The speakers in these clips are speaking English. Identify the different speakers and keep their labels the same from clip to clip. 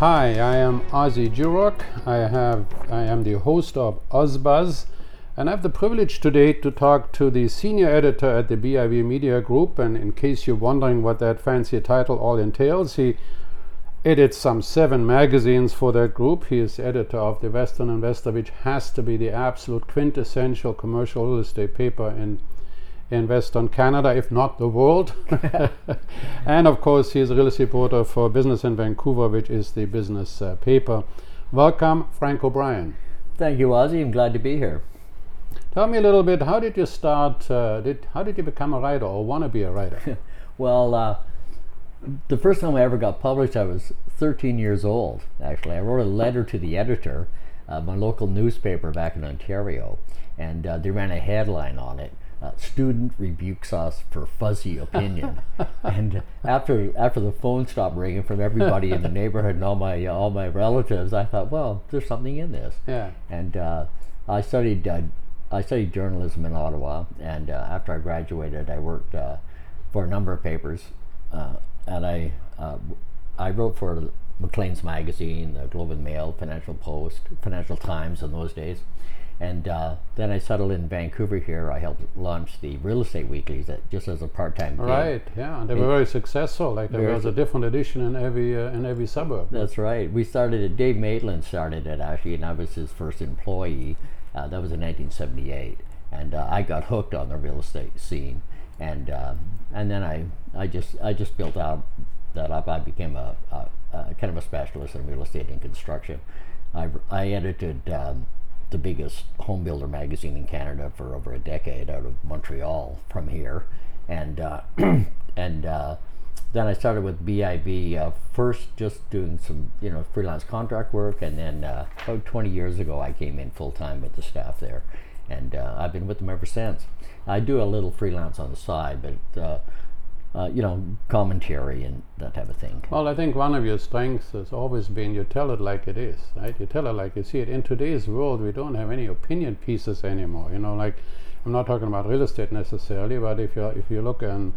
Speaker 1: Hi, I am Ozzy Jurock. I have I am the host of Ozbuzz, and I have the privilege today to talk to the senior editor at the BIV Media Group. And in case you're wondering what that fancy title all entails, he edits some seven magazines for that group. He is editor of the Western Investor, which has to be the absolute quintessential commercial real estate paper in in Western Canada, if not the world. and of course, he is a real estate reporter for Business in Vancouver, which is the business uh, paper. Welcome, Frank O'Brien.
Speaker 2: Thank you, Ozzy. I'm glad to be here.
Speaker 1: Tell me a little bit. How did you start? Uh, did how did you become a writer or want to be a writer?
Speaker 2: well, uh, the first time I ever got published, I was 13 years old. Actually, I wrote a letter to the editor of my local newspaper back in Ontario, and uh, they ran a headline on it uh, student rebukes us for fuzzy opinion. and after after the phone stopped ringing from everybody in the neighborhood and all my uh, all my relatives, I thought, well, there's something in this.
Speaker 1: Yeah.
Speaker 2: And uh, I studied uh, I studied journalism in Ottawa, and uh, after I graduated, I worked uh, for a number of papers, and I I wrote for Maclean's magazine, the Globe and Mail, Financial Post, Financial Times in those days. And uh, then I settled in Vancouver here. I helped launch the real estate weeklies at, just as a part-time gig.
Speaker 1: Right. Yeah, and they were very successful. Like there was a different edition in every uh, in every suburb.
Speaker 2: That's right. We started it. Dave Maitland started it actually, and I was his first employee. Uh, that was in 1978, and uh, I got hooked on the real estate scene, and um, and then I I just I just built out that up. I became a, a, a kind of a specialist in real estate and construction. I I edited. Um, the biggest home builder magazine in Canada for over a decade out of Montreal from here, and uh, and uh, then I started with BIV uh, first just doing some you know freelance contract work, and then uh, about 20 years ago I came in full time with the staff there, and uh, I've been with them ever since. I do a little freelance on the side, but uh, you know, commentary and that type of thing.
Speaker 1: Well, I think one of your strengths has always been you tell it like it is, right? You tell it like you see it. In today's world, we don't have any opinion pieces anymore. You know, like I'm not talking about real estate necessarily, but if you if you look in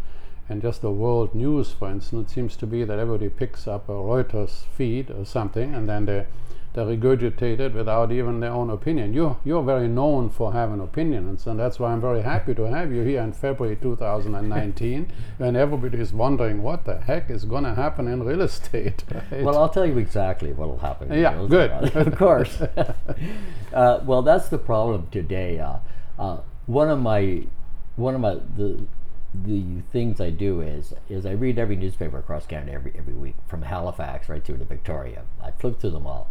Speaker 1: and just the world news, for instance, it seems to be that everybody picks up a Reuters feed or something, and then they they regurgitate it without even their own opinion. You you're very known for having opinions, and that's why I'm very happy to have you here in February 2019, when everybody is wondering what the heck is going to happen in real estate.
Speaker 2: Right? Well, I'll tell you exactly what will happen.
Speaker 1: Yeah, good.
Speaker 2: of course. uh, well, that's the problem today. Uh, uh, one of my one of my the the things I do is is I read every newspaper across Canada every every week from Halifax right through to Victoria. I flip through them all,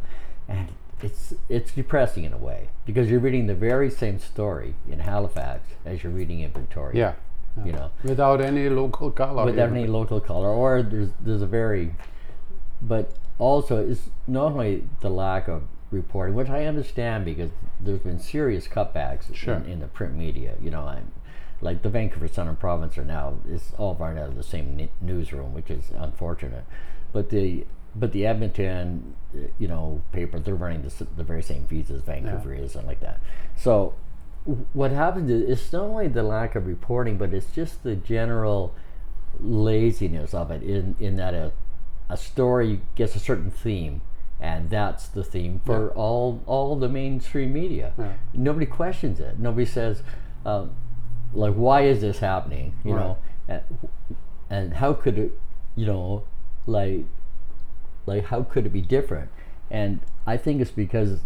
Speaker 2: and it's it's depressing in a way because you're reading the very same story in Halifax as you're reading in Victoria.
Speaker 1: Yeah. yeah.
Speaker 2: You know,
Speaker 1: without any local color.
Speaker 2: Without any local color, or there's there's a very, but also it's not only the lack of reporting, which I understand because there's been serious cutbacks
Speaker 1: sure.
Speaker 2: in, in, the print media. You know, I'm, like the Vancouver Sun and Province are now is all run out of the same newsroom, which is unfortunate. But the but the Edmonton, you know, paper they're running the, the very same feeds as Vancouver yeah. is and like that. So what happens is it's not only the lack of reporting, but it's just the general laziness of it. In in that a a story gets a certain theme, and that's the theme for yeah. all all the mainstream media. Yeah. Nobody questions it. Nobody says. Um, like why is this happening you right. know and, and how could it you know like like how could it be different and i think it's because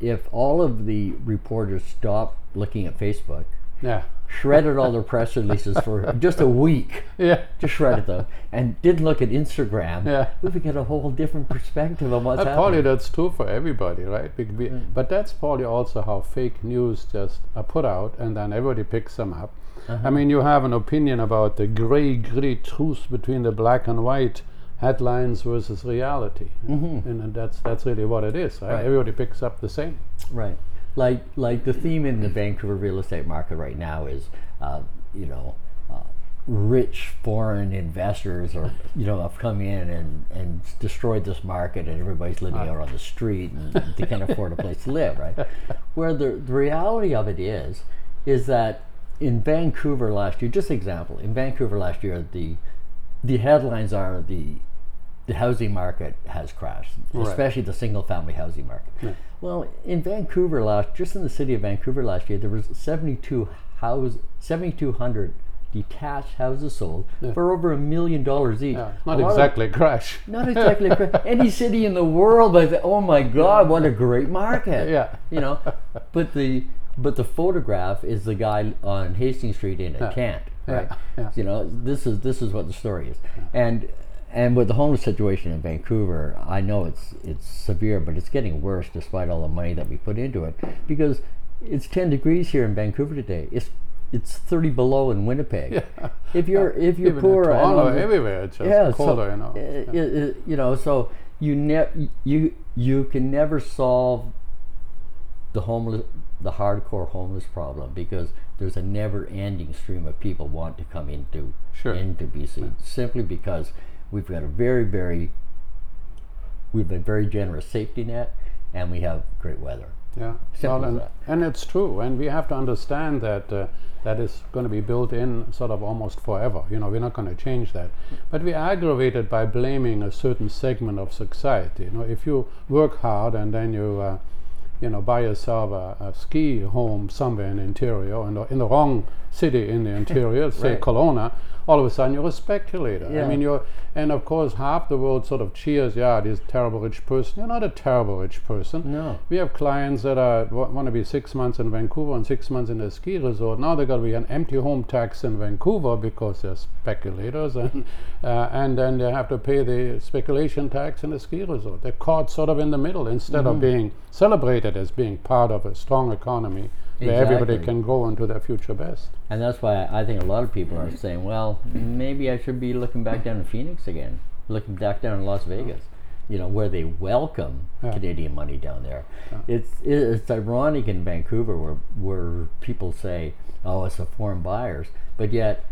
Speaker 2: if all of the reporters stopped looking at facebook
Speaker 1: yeah
Speaker 2: shredded all their press releases for just a week.
Speaker 1: Yeah.
Speaker 2: Just shredded them. And didn't look at Instagram.
Speaker 1: Yeah.
Speaker 2: We would get a whole different perspective on what's happening.
Speaker 1: Probably that's true for everybody, right? Mm. But that's probably also how fake news just are put out and then everybody picks them up. Uh-huh. I mean, you have an opinion about the gray, gray truth between the black and white headlines versus reality. Mm-hmm. And that's, that's really what it is, right? right? Everybody picks up the same.
Speaker 2: Right like like the theme in the Vancouver real estate market right now is, uh, you know, uh, rich foreign investors or you know have come in and and destroyed this market and everybody's living out on the street and they can't afford a place to live, right? Where the, the reality of it is, is that in Vancouver last year, just example, in Vancouver last year, the the headlines are the the housing market has crashed,
Speaker 1: Right.
Speaker 2: especially the single family housing market. Well, in Vancouver last, just in the city of Vancouver last year, there was 72 house, 7,200 detached houses sold for over a million dollars each.
Speaker 1: Yeah,
Speaker 2: A
Speaker 1: not
Speaker 2: lot of-
Speaker 1: exactly crash.
Speaker 2: not exactly cra- any city in the world, but oh my God, what a great market!
Speaker 1: Yeah.
Speaker 2: you know, but the but the photograph is the guy on Hastings Street in a tent,
Speaker 1: Yeah,
Speaker 2: right?
Speaker 1: yeah.
Speaker 2: You know, this is this is what the story is, and and with the homeless situation in Vancouver, I know it's it's severe, but it's getting worse despite all the money that we put into it because it's 10 degrees here in Vancouver today. It's it's 30 below in Winnipeg. If you're if you're
Speaker 1: Even
Speaker 2: poor
Speaker 1: in Toronto,
Speaker 2: on
Speaker 1: everywhere it's just
Speaker 2: yeah,
Speaker 1: colder,
Speaker 2: so,
Speaker 1: you know. Yeah.
Speaker 2: uh, uh, you know, so you ne- you you can never solve the homeless the hardcore homeless problem because there's a never-ending stream of people want to come into
Speaker 1: Sure.
Speaker 2: into BC simply because we've got a very very we have a very generous safety net and we have great weather.
Speaker 1: Yeah, well, and, and it's true, and we have to understand that uh, that is going to be built in sort of almost forever. You know, we're not going to change that, but we're aggravated by blaming a certain segment of society. You know, if you work hard and then you, uh, you know, buy yourself a, a ski home somewhere in the interior, in the, in the wrong city in the interior, say
Speaker 2: Right.
Speaker 1: Kelowna, all of a sudden you're a speculator. I mean, you're, and of course, half the world sort of cheers, yeah, this terrible rich person. You're not a terrible rich person.
Speaker 2: No.
Speaker 1: We have clients that are want to be six months in Vancouver and six months in a ski resort. Now they got to be an empty home tax in Vancouver because they're speculators, and uh, and then they have to pay the speculation tax in the ski resort. They're caught sort of in the middle instead of being celebrated as being part of a strong economy where everybody can grow into their future best.
Speaker 2: And that's why I think a lot of people are saying, well, maybe I should be looking back down to Phoenix again, looking back down in Las Vegas, you know, where they welcome
Speaker 1: Yeah.
Speaker 2: Canadian money down there. It's it's ironic in Vancouver where where people say, oh, it's the foreign buyers, but yet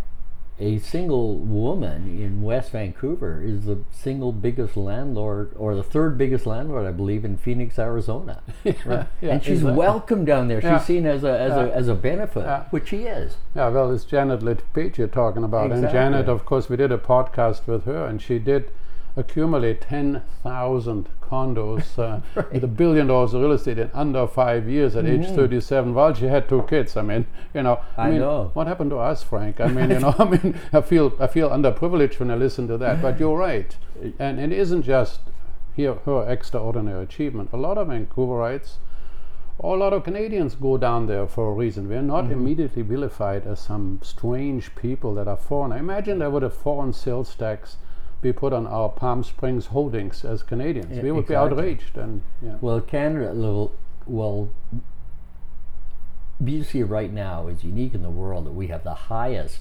Speaker 2: a single woman in West Vancouver is the single biggest landlord or the third biggest landlord, I believe, in Phoenix, Arizona. Right?
Speaker 1: yeah,
Speaker 2: and she's
Speaker 1: exactly.
Speaker 2: welcome down there. She's
Speaker 1: Yeah.
Speaker 2: seen as a as a as a benefit,
Speaker 1: Yeah.
Speaker 2: which she is.
Speaker 1: Yeah, well, it's Janet LePage you're talking about. And Janet, of course, we did a podcast with her, and she did accumulate 10,000 condos uh, with a billion dollars of real estate in under five years at age 37 while she had two kids. I mean, you know,
Speaker 2: Mm-hmm. I
Speaker 1: mean,
Speaker 2: know.
Speaker 1: what happened to us, Frank? I mean, you know, I mean, I feel I feel underprivileged when I listen to that. But you're right, and it isn't just here her extraordinary achievement. A lot of Vancouverites a lot of Canadians go down there for a reason. We're not
Speaker 2: Mm-hmm.
Speaker 1: immediately vilified as some strange people that are foreign. I imagine there would a foreign sales tax be put on our Palm Springs holdings as Canadians.
Speaker 2: Yeah,
Speaker 1: we would
Speaker 2: exactly.
Speaker 1: be outraged. And yeah,
Speaker 2: Well, Canada, well, well, BC right now is unique in the world that we have the highest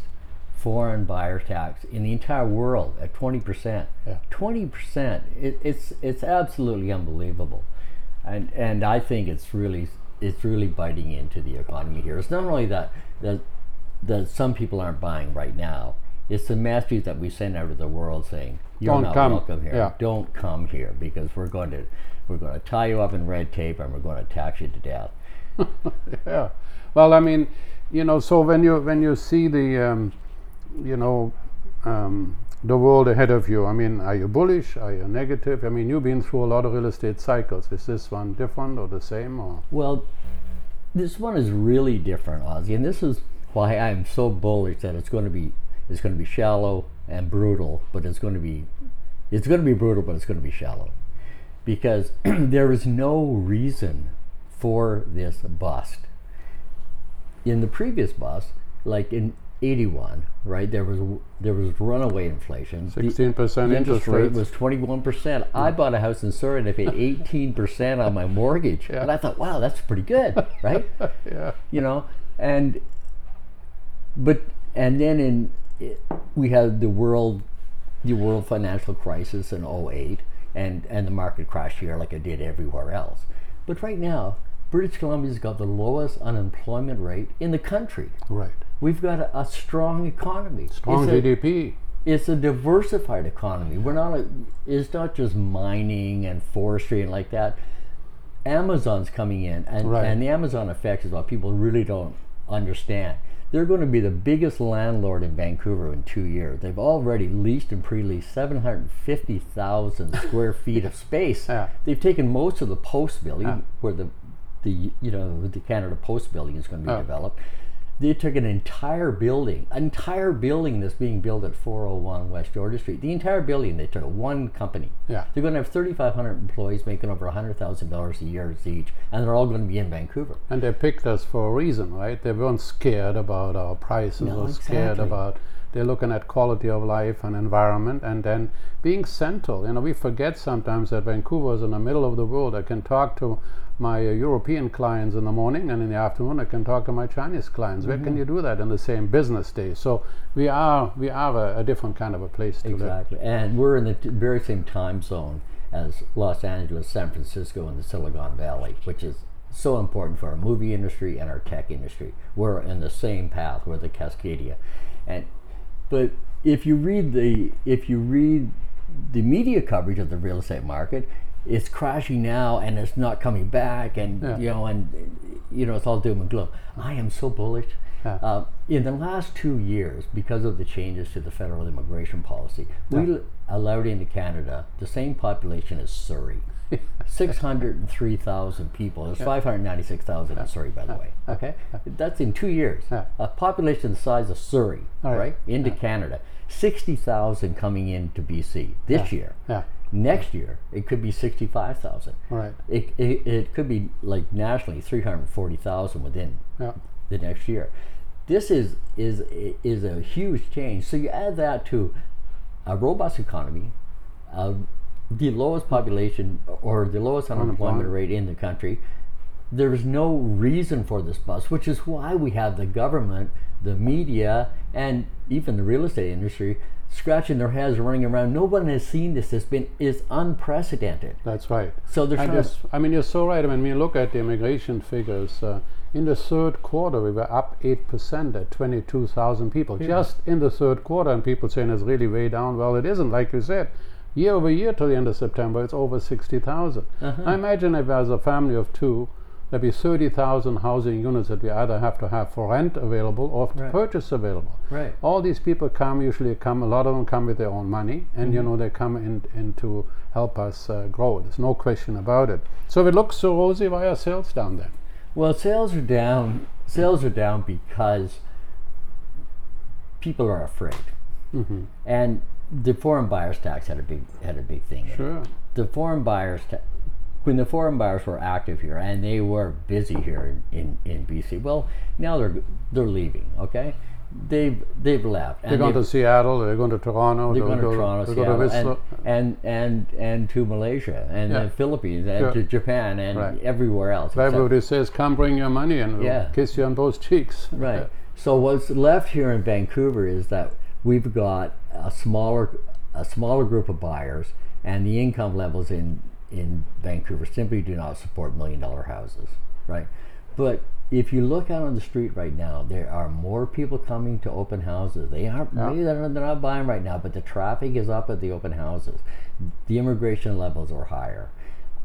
Speaker 2: foreign buyer tax in the entire world at 20%.
Speaker 1: Yeah.
Speaker 2: 20%. It, it's it's absolutely unbelievable. And and I think it's really it's really biting into the economy here. It's not only that that that some people aren't buying right now. It's the message that we send out to the world saying you're
Speaker 1: Don't
Speaker 2: not
Speaker 1: come."
Speaker 2: welcome here.
Speaker 1: Yeah.
Speaker 2: Don't come here because we're going to we're going to tie you up in red tape and we're going to tax you to death.
Speaker 1: yeah. Well, I mean, you know, so when you when you see the, um, you know, um, the world ahead of you, I mean, are you bullish? Are you negative? I mean, you've been through a lot of real estate cycles. Is this one different or the same or?
Speaker 2: Well, this one is really different, Ozzy, and this is why I'm so bullish that it's going to be it's going to be shallow and brutal, but it's going to be it's going to be brutal, but it's going to be shallow because there is no reason for this bust. In the previous bust, like in 81, right, there was there was runaway inflation.
Speaker 1: Sixteen percent
Speaker 2: the
Speaker 1: interest
Speaker 2: rate
Speaker 1: rates.
Speaker 2: was 21%. I hmm. bought a house in Surrey and I paid 18% on my mortgage.
Speaker 1: Yeah.
Speaker 2: And I thought, wow, that's pretty good, right?
Speaker 1: yeah.
Speaker 2: you know, and but and then in it, we had the world the world financial crisis in 08 and and the market crashed here like it did everywhere else. But right now, British Columbia's got the lowest unemployment rate in the country.
Speaker 1: Right.
Speaker 2: We've got a, a strong economy.
Speaker 1: Strong
Speaker 2: It's a-
Speaker 1: GDP.
Speaker 2: it's a diversified economy. We're not a, it's not just mining and forestry and like that. Amazon's coming in, and,
Speaker 1: Right.
Speaker 2: and the Amazon effect is what people really don't understand. They're going to be the biggest landlord in Vancouver in two years. They've already leased and pre-leased 750,000 square feet of space.
Speaker 1: Yeah.
Speaker 2: They've taken most of the post building,
Speaker 1: Yeah.
Speaker 2: where the, the you know the Canada Post building is going to be
Speaker 1: Yeah.
Speaker 2: developed. They took an entire building, entire building that's being built at 401 West Georgia Street. The entire building they took one company.
Speaker 1: Yeah.
Speaker 2: They're going to have 3,500 employees making over $100,000 a year each, and they're all going to be in Vancouver.
Speaker 1: And they picked us for a reason, right? They weren't scared about our prices
Speaker 2: No,
Speaker 1: or scared
Speaker 2: exactly.
Speaker 1: about they're looking at quality of life and environment and then being central. You know, we forget sometimes that Vancouver is in the middle of the world. I can talk to my uh, European clients in the morning and in the afternoon I can talk to my Chinese clients. Where
Speaker 2: Mm-hmm.
Speaker 1: can you do that in the same business day? So we are we are a, a different kind of a place to live.
Speaker 2: Exactly. And we're in the t- very same time zone as Los Angeles, San Francisco, and the Silicon Valley, which is so important for our movie industry and our tech industry. We're in the same path. We're the Cascadia. And but if you read the if you read the media coverage of the real estate market, it's crashing now and it's not coming back and
Speaker 1: Yeah.
Speaker 2: you know and you know it's all doom and gloom. I am so bullish.
Speaker 1: Yeah.
Speaker 2: Uh, in the last two years, because of the changes to the federal immigration policy, we
Speaker 1: Yeah.
Speaker 2: l- allowed into Canada the same population as Surrey. 603,000 people. There's 596,000 in Surrey, by the way. Okay? That's in two years. A population the size of Surrey,
Speaker 1: right.
Speaker 2: right? Into Canada. 60,000 coming into BC this year.
Speaker 1: Yeah.
Speaker 2: Next year, it could be 65,000.
Speaker 1: Right.
Speaker 2: It, it, it could be like nationally 340,000 within
Speaker 1: Yeah.
Speaker 2: the next year. This is is is a huge change. So you add that to a robust economy, uh, the lowest population or the lowest unemployment rate in the country. There's no reason for this bust, which is why we have the government, the media, and even the real estate industry scratching their heads, running around. No one has seen this. It's been is unprecedented.
Speaker 1: That's right.
Speaker 2: So
Speaker 1: I
Speaker 2: trying to
Speaker 1: I mean, you're so right. I mean, when you look at the immigration figures, uh, in the third quarter, we were up 8% at 22,000 people. Just in the third quarter, and people saying it's really way down. Well, it isn't, like you said. Year over year till the end of September, it's over 60,000.
Speaker 2: Uh-huh.
Speaker 1: I imagine if as a family of two, there'd be 30,000 housing units that we either have to have for rent available or to
Speaker 2: Right.
Speaker 1: purchase available.
Speaker 2: right.
Speaker 1: All these people come, usually come, a lot of them come with their own money, and
Speaker 2: Mm-hmm.
Speaker 1: you know, they come in, in to help us uh, grow. There's no question about it. So if it looks so rosy, why are sales down then?
Speaker 2: Well, sales are down. Sales are down because people are afraid,
Speaker 1: Mm-hmm.
Speaker 2: and the foreign buyers tax had a big had a big thing.
Speaker 1: Sure.
Speaker 2: The foreign buyers ta- when the foreign buyers were active here and they were busy here in, in, in BC. Well, now they're they're leaving. Okay, they've they've left.
Speaker 1: They're going to Seattle, they're going to Toronto,
Speaker 2: They're going to Toronto,
Speaker 1: they'll go to
Speaker 2: and, and and and to Malaysia and
Speaker 1: Yeah.
Speaker 2: the Philippines and
Speaker 1: Sure.
Speaker 2: to Japan and
Speaker 1: Right.
Speaker 2: everywhere else.
Speaker 1: Everybody says, come bring your money and we'll kiss you on both cheeks.
Speaker 2: Right. So what's left here in Vancouver is that we've got a smaller a smaller group of buyers, and the income levels in in Vancouver simply do not support million dollar houses. Right. But if you look out on the street right now, there are more people coming to open houses. They aren't
Speaker 1: Yeah.
Speaker 2: maybe they're not, they're not buying right now, but the traffic is up at the open houses. The immigration levels are higher.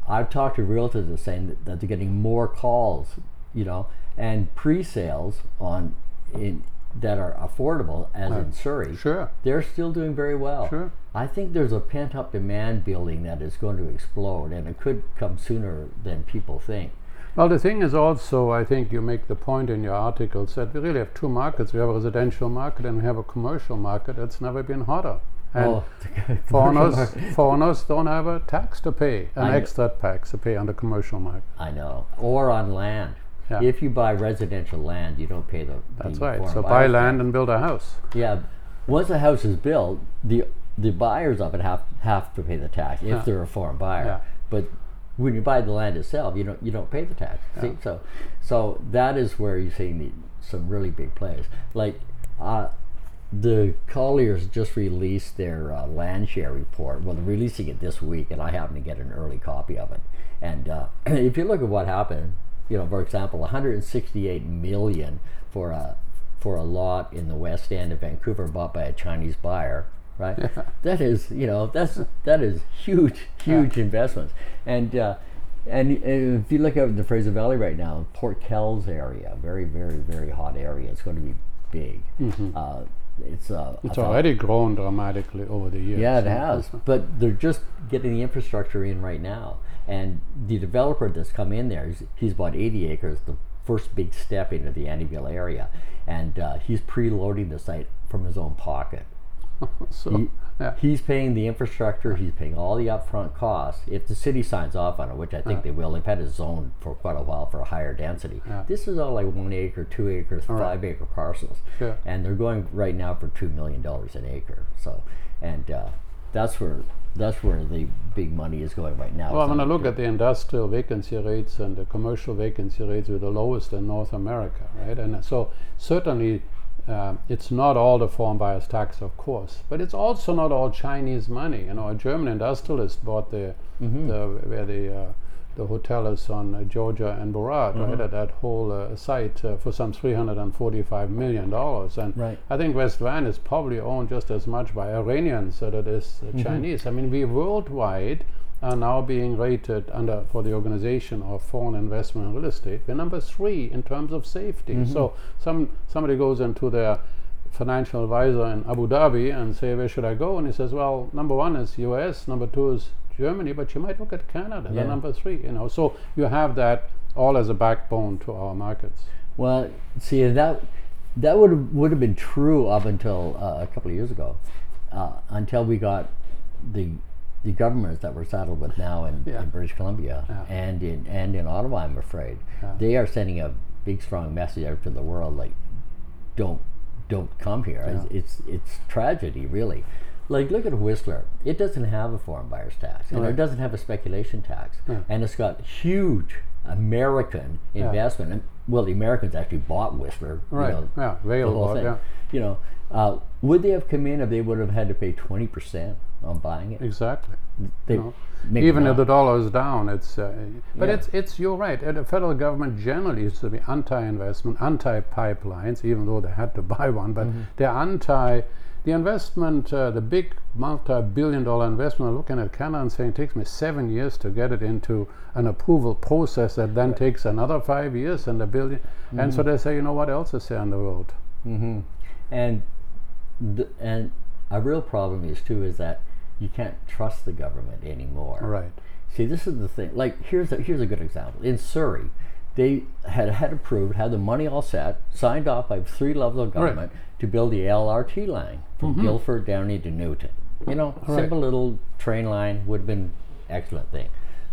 Speaker 2: I've talked to realtors that are saying that, that they're getting more calls, you know, and pre-sales on in that are affordable, as in Surrey.
Speaker 1: Sure.
Speaker 2: They're still doing very well.
Speaker 1: Sure.
Speaker 2: I think there's a pent-up demand building that is going to explode, and it could come sooner than people think.
Speaker 1: Well, the thing is also, I think you make the point in your articles that we really have two markets. We have a residential market and we have a commercial market that's never been hotter. And
Speaker 2: oh,
Speaker 1: foreigners, foreigners don't have a tax to pay, an
Speaker 2: I
Speaker 1: extra tax to pay on the commercial market.
Speaker 2: I know. Or on land.
Speaker 1: Yeah.
Speaker 2: If you buy residential land, you don't pay the.
Speaker 1: That's
Speaker 2: the
Speaker 1: right. So buy land
Speaker 2: tax.
Speaker 1: and build a house.
Speaker 2: Yeah. Once a house is built, the the buyers of it have have to pay the tax if
Speaker 1: Yeah.
Speaker 2: they're a foreign buyer.
Speaker 1: Yeah.
Speaker 2: But when you buy the land itself, you don't you don't pay the tax. See, so so that is where you're seeing the, some really big plays. Like uh, the Colliers just released their uh, land share report. Well, they're releasing it this week, and I happen to get an early copy of it. And uh, if you look at what happened, you know, for example, 168 million for a for a lot in the West End of Vancouver bought by a Chinese buyer, right? That is, you know, that's that is huge, huge investments. And uh, and if you look at the Fraser Valley right now, Port Kells area, very, very, very hot area. It's going to be big. Uh, it's uh,
Speaker 1: It's already grown dramatically over the years.
Speaker 2: yeah, it has. But they're just getting the infrastructure in right now. And the developer that's come in there, he's, he's bought 80 acres, the first big step into the Anniedale area. And uh, he's preloading the site from his own pocket.
Speaker 1: So,
Speaker 2: He-
Speaker 1: yeah.
Speaker 2: He's paying the infrastructure, he's paying all the upfront costs. If the city signs off on it, which I think
Speaker 1: Yeah.
Speaker 2: they will, they've had it zoned for quite a while for a higher density.
Speaker 1: Yeah.
Speaker 2: This is all like one acre, two acres,
Speaker 1: All right.
Speaker 2: five acre parcels.
Speaker 1: Sure.
Speaker 2: And they're going right now for two million dollars an acre. So and uh, that's where that's where the big money is going right now.
Speaker 1: Well, when I look at the industrial vacancy rates and the commercial vacancy rates, we're the lowest in North America, right? And so certainly um, it's not all the foreign buyers tax, of course, but it's also not all Chinese money. You know, a German industrialist bought the,
Speaker 2: Mm-hmm.
Speaker 1: the where the uh, the hotel is on uh, Georgia and Burrard,
Speaker 2: Mm-hmm.
Speaker 1: right? At that whole uh, site uh, for some 345 million dollars, and
Speaker 2: Right.
Speaker 1: I think West Van is probably owned just as much by Iranians as it is
Speaker 2: Mm-hmm.
Speaker 1: uh, Chinese. I mean, we worldwide are now being rated under for the organization of foreign investment in real estate. We're number three in terms of safety.
Speaker 2: Mm-hmm.
Speaker 1: So some somebody goes into their financial advisor in Abu Dhabi and say, where should I go? And he says, well, number one is U.S., number two is Germany, but you might look at Canada. They're
Speaker 2: Yeah.
Speaker 1: number three. You know, so you have that all as a backbone to our markets.
Speaker 2: Well, see that that would have, would have been true up until uh, a couple of years ago, uh, until we got the the governments that we're saddled with now in,
Speaker 1: Yeah.
Speaker 2: in British Columbia
Speaker 1: Yeah.
Speaker 2: and in and in Ottawa. I'm afraid
Speaker 1: Yeah.
Speaker 2: they are sending a big strong message out to the world like don't don't come here. It's, it's it's tragedy really. Like look at Whistler. It doesn't have a foreign buyers tax, and
Speaker 1: Right.
Speaker 2: it doesn't have a speculation tax, and it's got huge American investment. And, well, the Americans actually bought Whistler. you
Speaker 1: Right.
Speaker 2: know,
Speaker 1: yeah.
Speaker 2: the whole
Speaker 1: bought,
Speaker 2: thing.
Speaker 1: yeah.
Speaker 2: You know, uh, would they have come in if they would have had to pay twenty percent on buying it?
Speaker 1: Exactly.
Speaker 2: They maybe
Speaker 1: Even if the dollar is down, it's. Uh, but
Speaker 2: Yeah.
Speaker 1: it's it's you're right. The federal government generally used to be anti-investment, anti-pipelines, even though they had to buy one. But
Speaker 2: Mm-hmm.
Speaker 1: they're anti. The investment, uh, the big multi-billion-dollar investment, looking at Canada and saying it takes me seven years to get it into an approval process that then takes another five years and a 1000000000 And
Speaker 2: Mm-hmm.
Speaker 1: so they say, you know what else is there in the world?
Speaker 2: hmm And the, and a real problem is too is that you can't trust the government anymore.
Speaker 1: Right.
Speaker 2: See, this is the thing. Like, here's a, here's a good example. In Surrey, they had had approved, had the money all set, signed off by three levels of government to build the LRT line from Guildford down into Newton. You know,
Speaker 1: Mm-hmm. Right.
Speaker 2: simple little train line would have been excellent thing.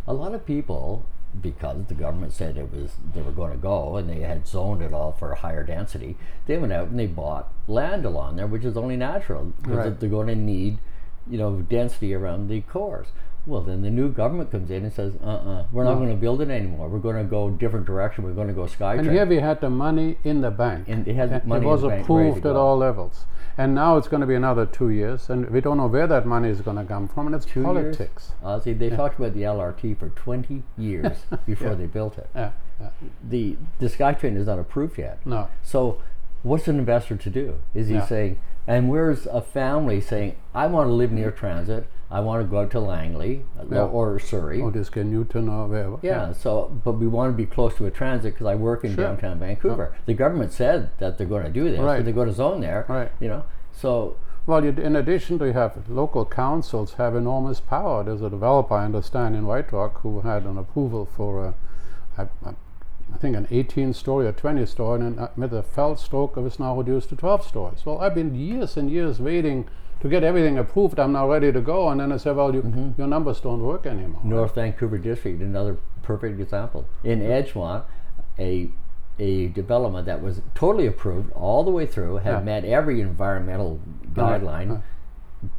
Speaker 2: A lot of people, because the government said it was they were going to go and they had zoned it all for a higher density, they went out and they bought land along there, which is only natural because
Speaker 1: Right.
Speaker 2: they're going to need, you know, density around the cores. Well, then the new government comes in and says, "Uh-uh, we're not
Speaker 1: No.
Speaker 2: going to build it anymore. We're going to go different direction. We're going to go SkyTrain."
Speaker 1: And here we had the money in the bank.
Speaker 2: And they had
Speaker 1: And
Speaker 2: money
Speaker 1: it
Speaker 2: in
Speaker 1: was
Speaker 2: the bank ready to
Speaker 1: approved at all levels. And now it's going to be another two years, and we don't know where that money is going to come from, and it's
Speaker 2: Two
Speaker 1: politics.
Speaker 2: Uh, Ozzy, they talked about the LRT for 20 years before
Speaker 1: Yeah.
Speaker 2: they built it.
Speaker 1: Yeah, yeah.
Speaker 2: The the SkyTrain is not approved yet.
Speaker 1: No.
Speaker 2: So, what's an investor to do? Is he
Speaker 1: Yeah.
Speaker 2: saying, and where's a family saying, I want to live near transit, I want to go to Langley
Speaker 1: Yeah.
Speaker 2: or Surrey.
Speaker 1: Or this Newton or wherever.
Speaker 2: Yeah, so, but we want to be close to a transit because I work in
Speaker 1: Sure.
Speaker 2: downtown Vancouver. The government said that they're going to do this, so they're going to zone there.
Speaker 1: Right.
Speaker 2: You know, so
Speaker 1: Well, you, in addition to have local councils have enormous power. There's a developer I understand in White Rock who had an approval for a, I, I- I think an 18 story or 20 story, and with a fell stroke, it was now reduced to 12 stories. Well, I've been years and years waiting to get everything approved. I'm now ready to go, and then I said, well, you, your numbers don't work anymore.
Speaker 2: North Vancouver District, another perfect example. In Edgemont, a a development that was totally approved all the way through, had
Speaker 1: Yeah.
Speaker 2: met every environmental guideline,
Speaker 1: right.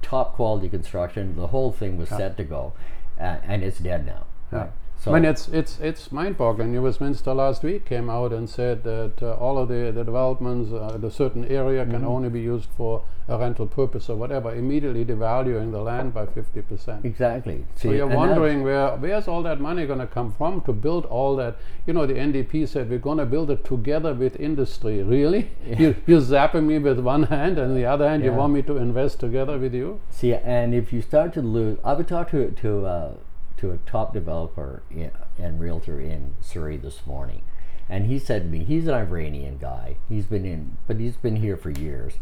Speaker 2: top quality construction, the whole thing was set to go, uh, and it's dead now.
Speaker 1: Yeah.
Speaker 2: Right? So
Speaker 1: I mean, it's it's it's mind-boggling. New Westminster last week came out and said that uh, all of the, the developments uh, a certain area can only be used for a rental purpose or whatever, immediately devaluing the land by 50%.
Speaker 2: exactly.
Speaker 1: So you're wondering where where's all that money going to come from to build all that? You know, the NDP said we're going to build it together with industry. Really? You, you're zapping me with one hand, and the other hand you want me to invest together with you?
Speaker 2: See, and if you start to lose, I would talk to to uh, to a top developer in, and realtor in Surrey this morning, And he said to me, he's an Iranian guy. He's been in, but he's been here for years.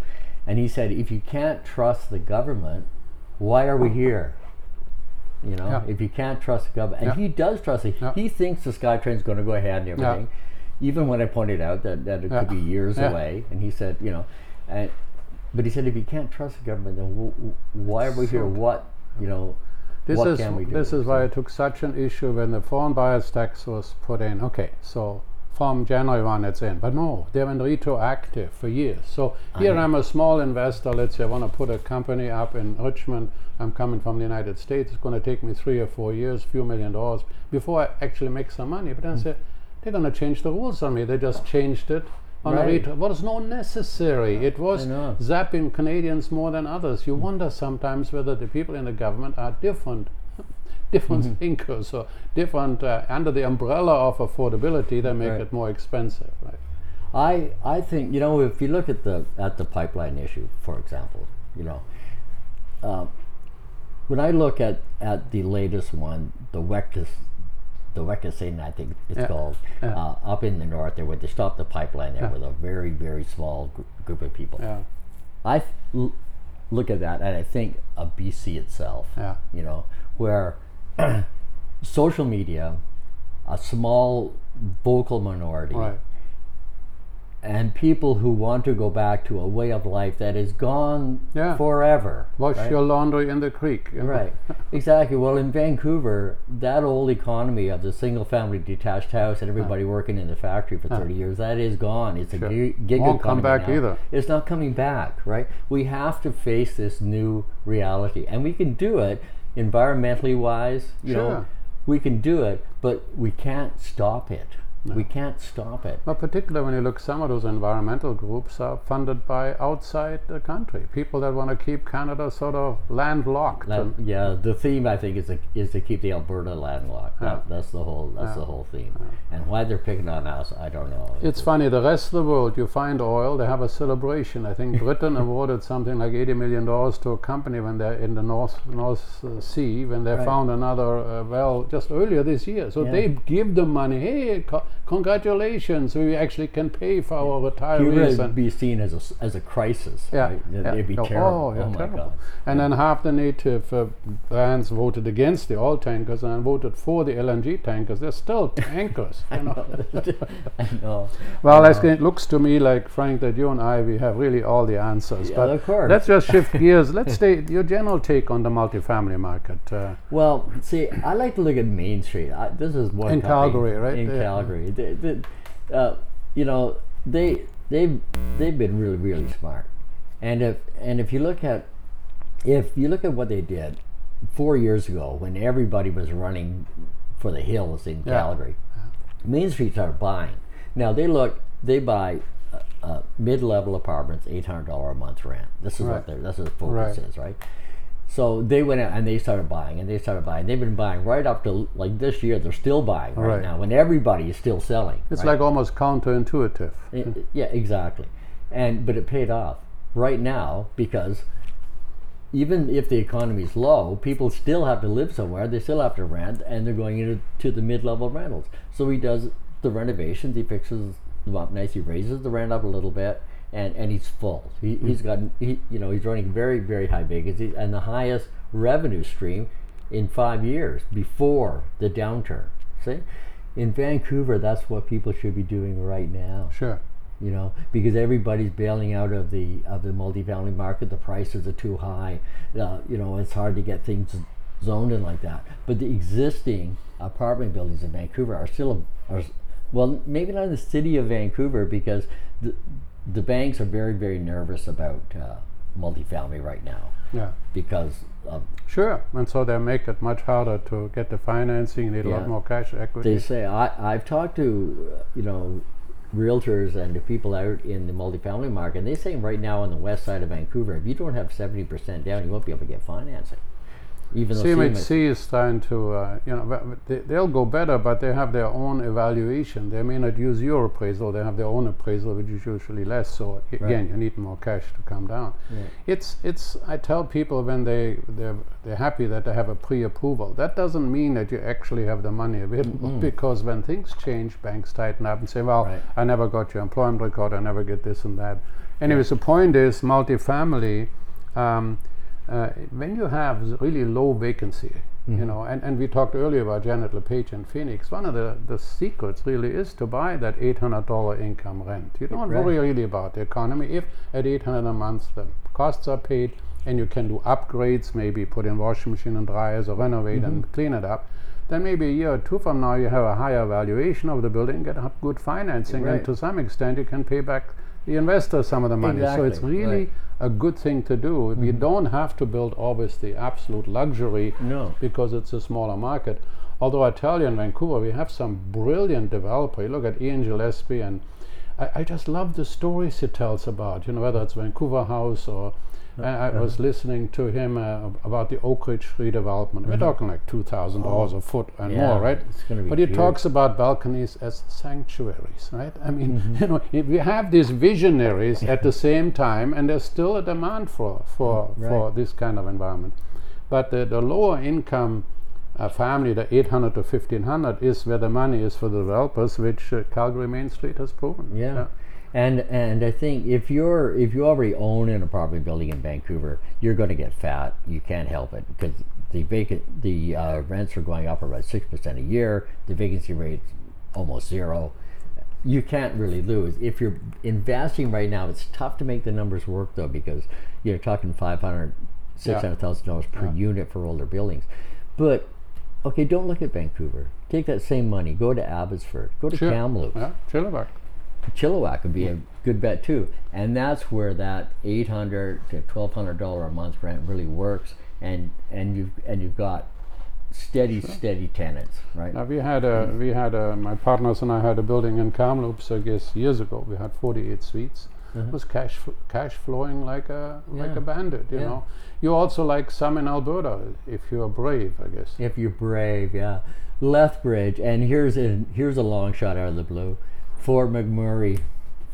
Speaker 2: And he said, if you can't trust the government, why are we here? You know,
Speaker 1: Yeah.
Speaker 2: if you can't trust the government, and
Speaker 1: Yeah.
Speaker 2: he does trust it.
Speaker 1: Yeah.
Speaker 2: He thinks the SkyTrain's going to go ahead and everything. Even when I pointed out that, that it could be years away, and he said, you know, and but he said, if you can't trust the government, then w- w- why are we here? What you know?
Speaker 1: This
Speaker 2: what
Speaker 1: is
Speaker 2: can we do?
Speaker 1: this is why I took such an issue when the foreign buyers tax was put in. Okay, so from January 1 it's in, but no, they went retroactive for years. So here I'm a small investor. Let's say I want to put a company up in Richmond. I'm coming from the United States. It's going to take me three or four years, few million dollars before I actually make some money. But then I hmm. say they're going to change the rules on me. They just changed it. On a
Speaker 2: Right.
Speaker 1: retro, was no necessary. It was zapping Canadians more than others. You wonder sometimes whether the people in the government are different, different
Speaker 2: Mm-hmm.
Speaker 1: thinkers or different uh, under the umbrella of affordability. They make
Speaker 2: Right.
Speaker 1: it more expensive, right?
Speaker 2: I I think you know if you look at the at the pipeline issue, for example, you know, um, when I look at at the latest one, the Wekis, the Wekisane, I think it's
Speaker 1: Yeah,
Speaker 2: called,
Speaker 1: yeah.
Speaker 2: Uh, up in the north there, where they stopped the pipeline there
Speaker 1: Yeah.
Speaker 2: with a very very small gr- group of people.
Speaker 1: Yeah,
Speaker 2: I look at that and I think of BC itself.
Speaker 1: yeah,
Speaker 2: you know, where social media, a small vocal minority,
Speaker 1: right.
Speaker 2: And people who want to go back to a way of life that is gone
Speaker 1: Yeah.
Speaker 2: forever.
Speaker 1: Wash
Speaker 2: right?
Speaker 1: your laundry in the creek. know?
Speaker 2: Right, exactly. Well, in Vancouver, that old economy of the single-family detached house and everybody ah. working in the factory for ah. thirty years, that is gone. It's a
Speaker 1: Sure.
Speaker 2: gi- gig
Speaker 1: Won't come back
Speaker 2: now.
Speaker 1: either.
Speaker 2: It's not coming back, right? We have to face this new reality, and we can do it environmentally wise. You know,
Speaker 1: Sure.
Speaker 2: we can do it, but we can't stop it. We can't stop it.
Speaker 1: Well, particularly when you look, some of those environmental groups are funded by outside the country. People that want to keep Canada sort of landlocked.
Speaker 2: That- yeah, the theme I think is to, is to keep the Alberta landlocked. That, that's the whole that's the whole theme. And why they're picking on us, I don't know.
Speaker 1: It's funny, the rest of the world, you find oil, they have a celebration. I think Britain awarded something like $80 million to a company when they're in the North, North uh, Sea, when they
Speaker 2: Right.
Speaker 1: found another uh, well just earlier this year. So
Speaker 2: Yeah.
Speaker 1: they give them money. Hey, congratulations, we actually can pay for our retirees.
Speaker 2: Would
Speaker 1: and-
Speaker 2: be seen as a, as a crisis.
Speaker 1: yeah,
Speaker 2: right?
Speaker 1: Yeah.
Speaker 2: They'd be
Speaker 1: Oh,
Speaker 2: terrible.
Speaker 1: Oh, yeah,
Speaker 2: my
Speaker 1: terrible.
Speaker 2: God.
Speaker 1: And then half the native uh, bands voted against the oil tankers and voted for the LNG tankers. They're still tankers. You know?
Speaker 2: I know.
Speaker 1: Well, it looks to me like Frank that you and I we have really all the answers.
Speaker 2: Yeah,
Speaker 1: but
Speaker 2: of course.
Speaker 1: let's just shift gears. Let's stay your general take on the multifamily market. Uh,
Speaker 2: Well, see, I like to look at Mainstreet. I, this is one
Speaker 1: In
Speaker 2: company
Speaker 1: Calgary, right?
Speaker 2: In
Speaker 1: Yeah.
Speaker 2: They, they, uh, you know, they they they've been really really smart. And if and if you look at if you look at what they did four years ago when everybody was running for the hills in
Speaker 1: Yeah.
Speaker 2: Calgary, Mainstreet started buying. Now they look they buy. Uh, uh, mid-level apartments, eight hundred dollar a month rent. This is
Speaker 1: Right.
Speaker 2: what their this is focus
Speaker 1: Right.
Speaker 2: is, right? So they went out and they started buying and they started buying. They've been buying right up to like this year. They're still buying right,
Speaker 1: Right.
Speaker 2: now when everybody is still selling.
Speaker 1: it's
Speaker 2: right?
Speaker 1: like almost counterintuitive.
Speaker 2: I- yeah, exactly. And but it paid off right now because even if the economy is low, people still have to live somewhere. They still have to rent, and they're going into to the mid-level rentals. So he does the renovations. He fixes them up nice. He raises the rent up a little bit, and, and he's full. He, He's got he, you know he's running very very high vacancies and the highest revenue stream in five years before the downturn. See, in Vancouver, that's what people should be doing right now
Speaker 1: Sure.
Speaker 2: you know, because everybody's bailing out of the of the multifamily market. The prices are too high. Uh, you know, it's hard to get things zoned in like that. But the existing apartment buildings in Vancouver are still are well, maybe not in the city of Vancouver because the the banks are very very nervous about uh, multifamily right now
Speaker 1: Yeah.
Speaker 2: because of
Speaker 1: Sure. And so they make it much harder to get the financing. You need a lot more cash equity.
Speaker 2: they say I, I've talked to uh, you know realtors and the people out in the multifamily market and they say right now on the west side of Vancouver if you don't have 70% down you won't be able to get financing Even though
Speaker 1: CMHC is trying to, uh, you know, they, they'll go better, but they have their own evaluation. They may not use your appraisal; they have their own appraisal, which is usually less. So again, you need more cash to come down.
Speaker 2: Yeah.
Speaker 1: It's, it's. I tell people when they they're, they're happy that they have a pre-approval. That doesn't mean that you actually have the money available, because when things change, banks tighten up and say, "Well,
Speaker 2: Right.
Speaker 1: I never got your employment record. I never get this and that." Anyways, the point is, multifamily. Um, uh, when you have really low vacancy, you know, and, and we talked earlier about Janet LePage in Phoenix, one of the, the secrets really is to buy that $800 income rent. You don't
Speaker 2: Right.
Speaker 1: worry really about the economy. If at 800 a month the costs are paid and you can do upgrades, maybe put in washing machine and dryers or renovate and clean it up, then maybe a year or two from now you have a higher valuation of the building, get up good financing,
Speaker 2: Right.
Speaker 1: and to some extent you can pay back the investor some of the money. So it's really
Speaker 2: right.
Speaker 1: A good thing to do. We mm-hmm. don't have to build always the absolute luxury
Speaker 2: No.
Speaker 1: because it's a smaller market. Although I tell you in Vancouver, we have some brilliant developer. You look at Ian Gillespie, and I, I just love the stories he tells about, you know, whether it's Vancouver House or I, I was listening to him uh, about the Oakridge redevelopment. We're talking like $2,000 a foot and
Speaker 2: Yeah,
Speaker 1: more, right?
Speaker 2: it's gonna be
Speaker 1: but he talks about balconies as sanctuaries, right? I mean, you know, we have these visionaries at the same time, and there's still a demand for for for this kind of environment. But the, the lower income uh, family, the 800 to 1500, is where the money is for the developers, which uh, Calgary Mainstreet has proven.
Speaker 2: Yeah. And and I think if you're if you already own an apartment building in Vancouver, you're going to get fat. You can't help it because the vacant the uh, rents are going up about six percent a year. The vacancy rate's almost zero. You can't really lose if you're investing right now. It's tough to make the numbers work though because you're talking five hundred, six hundred thousand dollars per unit for older buildings. But okay, don't look at Vancouver. Take that same money, go to Abbotsford, go to
Speaker 1: Sure.
Speaker 2: Kamloops.
Speaker 1: Yeah, Chilliwack.
Speaker 2: Chilliwack would be a good bet too, and that's where that eight hundred to twelve hundred dollar a month rent really works, and and you've and you've got steady steady tenants, right?
Speaker 1: Now we had a mm-hmm. we had a my partners and I had a building in Kamloops. I guess years ago we had 48 suites. Mm-hmm. It was cash f- cash flowing like a like
Speaker 2: Yeah.
Speaker 1: a bandit. You
Speaker 2: Yeah.
Speaker 1: know. You also like some in Alberta if you're brave, I guess.
Speaker 2: If you're brave, yeah. Lethbridge, and here's a here's a long shot out of the blue, Fort McMurray,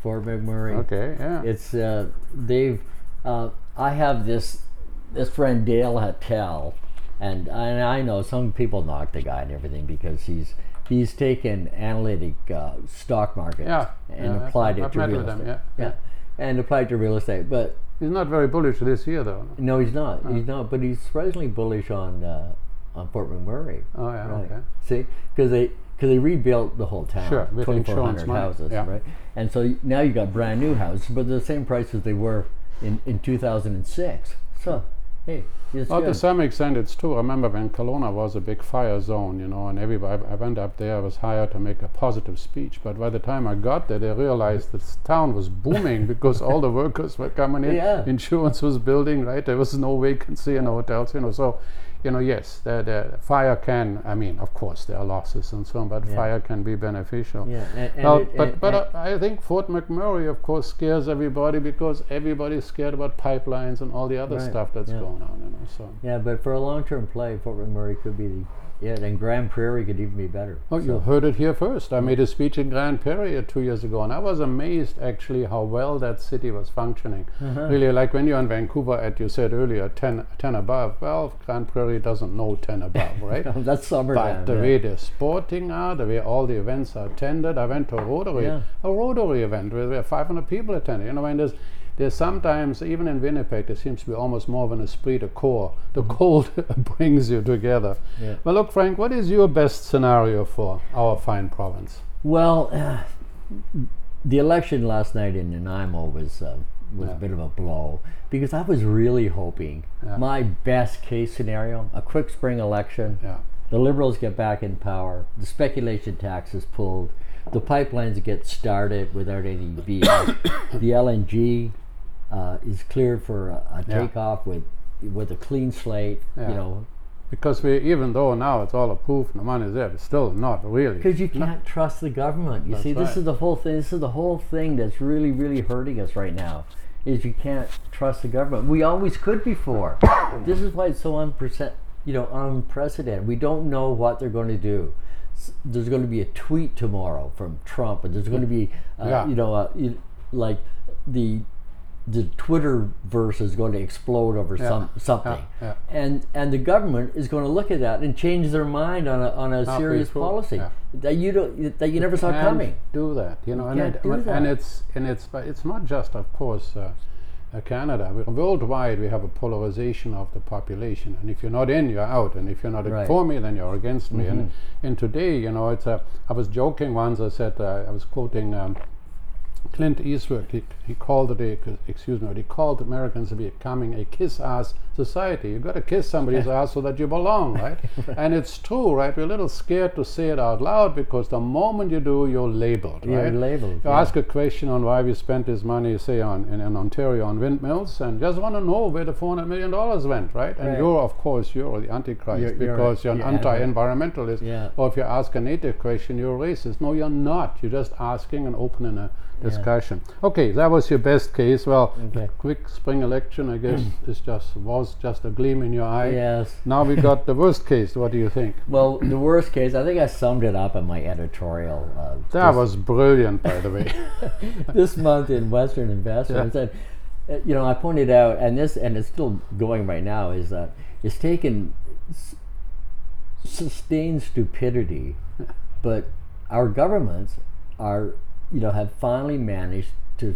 Speaker 2: Fort McMurray.
Speaker 1: Okay. Yeah.
Speaker 2: It's uh, they've. Uh, I have this this friend Dale Hattel, and and I know some people knock the guy and everything because he's he's taken analytic uh, stock market
Speaker 1: Yeah,
Speaker 2: and
Speaker 1: yeah,
Speaker 2: applied it
Speaker 1: I've
Speaker 2: to real estate.
Speaker 1: yeah, yeah.
Speaker 2: and applied to real estate, but
Speaker 1: He's not very bullish this year, though.
Speaker 2: no, he's not. He's not. But he's surprisingly bullish on uh, on Fort McMurray.
Speaker 1: Oh yeah.
Speaker 2: Right.
Speaker 1: Okay.
Speaker 2: See, because they because they rebuilt the whole town,
Speaker 1: Sure,
Speaker 2: 2,400 houses,
Speaker 1: yeah.
Speaker 2: right? And so now you got brand new houses, but they're the same price as they were in, in 2006. So, hey, it's
Speaker 1: Well, to some extent, it's true. I remember when Kelowna was a big fire zone, you know, and everybody. I went up there. I was hired to make a positive speech, but by the time I got there, they realized this town was booming because all the workers were coming in.
Speaker 2: Yeah.
Speaker 1: Insurance was building, right? There was no vacancy in hotels, you know. So, you know, yes, the, the fire can. I mean, of course, there are losses and so on, but
Speaker 2: Yeah.
Speaker 1: fire can be beneficial.
Speaker 2: yeah, and, and
Speaker 1: Well,
Speaker 2: it-
Speaker 1: but
Speaker 2: and-
Speaker 1: but uh, I think Fort McMurray, of course, scares everybody because everybody's scared about pipelines and all the other
Speaker 2: Right,
Speaker 1: stuff that's
Speaker 2: yeah.
Speaker 1: going on. You know, so.
Speaker 2: yeah, but for a long-term play, Fort McMurray could be the yeah, and Grande Prairie could even be better.
Speaker 1: Oh, you heard it here first. I made a speech in Grande Prairie two years ago, and I was amazed actually how well that city was functioning.
Speaker 2: Uh-huh.
Speaker 1: Really, like when you're in Vancouver, at you said earlier, 10, 10 above. Well, Grande Prairie doesn't know 10 above, right?
Speaker 2: that's summer
Speaker 1: But the
Speaker 2: yeah.
Speaker 1: way the sporting are, the way all the events are attended, I went to a Rotary,
Speaker 2: Yeah.
Speaker 1: a Rotary event where there were 500 people attending. You know, and there's there's sometimes even in Winnipeg there seems to be almost more of an esprit de corps. The cold brings you together.
Speaker 2: Mm-hmm. Yeah.
Speaker 1: Well, look, Frank, what is your best scenario for our fine province?
Speaker 2: Well, uh, the election last night in Nanaimo was uh, was
Speaker 1: Yeah.
Speaker 2: a bit of a blow because I was really hoping
Speaker 1: Yeah.
Speaker 2: my best case scenario, a quick spring election,
Speaker 1: Yeah.
Speaker 2: the Liberals get back in power, the speculation tax is pulled, the pipelines get started without any BS, the LNG uh, is cleared for a, a
Speaker 1: Yeah.
Speaker 2: takeoff with with a clean slate,
Speaker 1: Yeah.
Speaker 2: you know,
Speaker 1: Because we, even though now it's all approved and the money's there, it's still not really.
Speaker 2: Because you can't trust the government. You
Speaker 1: That's
Speaker 2: see, this
Speaker 1: right.
Speaker 2: is the whole thing. This is the whole thing that's really, really hurting us right now. Is you can't trust the government. We always could before. this is why it's so unprece- you know, unprecedented. We don't know what they're going to do. There's going to be a tweet tomorrow from Trump, and there's going to be, uh,
Speaker 1: Yeah.
Speaker 2: you know, uh, you, like the the Twitter verse is going to explode over some something,
Speaker 1: yeah.
Speaker 2: and and the government is going to look at that and change their mind on a on a serious
Speaker 1: true.
Speaker 2: policy
Speaker 1: Yeah.
Speaker 2: that you don't that you never saw coming.
Speaker 1: do that, you know, and,
Speaker 2: can't
Speaker 1: it, and it's and it's but it's not just, of course, uh, Canada. We, worldwide, we have a polarization of the population, and if you're not in, you're out, and if you're not
Speaker 2: Right. Mm-hmm.
Speaker 1: for me, then you're against me. And and today, you know, it's a. I was joking once. I said uh, I was quoting. Um, Clint Eastwood, he, he called it a, excuse me, he called Americans becoming a kiss ass society. You've got to kiss somebody's ass so that you belong, right? And it's true, right? We're a little scared to say it out loud because the moment you do, you're labeled, right?
Speaker 2: You're labeled,
Speaker 1: You
Speaker 2: yeah.
Speaker 1: ask a question on why we spent this money, say, on in, in Ontario on windmills, and just want to know where the four hundred million dollars went, right? And
Speaker 2: Right.
Speaker 1: you're, of course, you're the antichrist
Speaker 2: You're-
Speaker 1: because you're an
Speaker 2: you're anti-
Speaker 1: anti-environmentalist.
Speaker 2: Yeah.
Speaker 1: Or if you ask a native question, you're racist. No, you're not. You're just asking and opening a discussion. Okay, that was your best case. Well,
Speaker 2: Okay.
Speaker 1: quick spring election, I guess, is just was just a gleam in your eye.
Speaker 2: Yes.
Speaker 1: Now we got the worst case. What do you think?
Speaker 2: Well, the worst case, I think I summed it up in my editorial. Uh,
Speaker 1: That was brilliant, by the way.
Speaker 2: this month in Western Investor.
Speaker 1: Yeah.
Speaker 2: and said, uh, you know, I pointed out, and this, and it's still going right now, is that it's taken s- sustained stupidity, but our governments are, you know, have finally managed to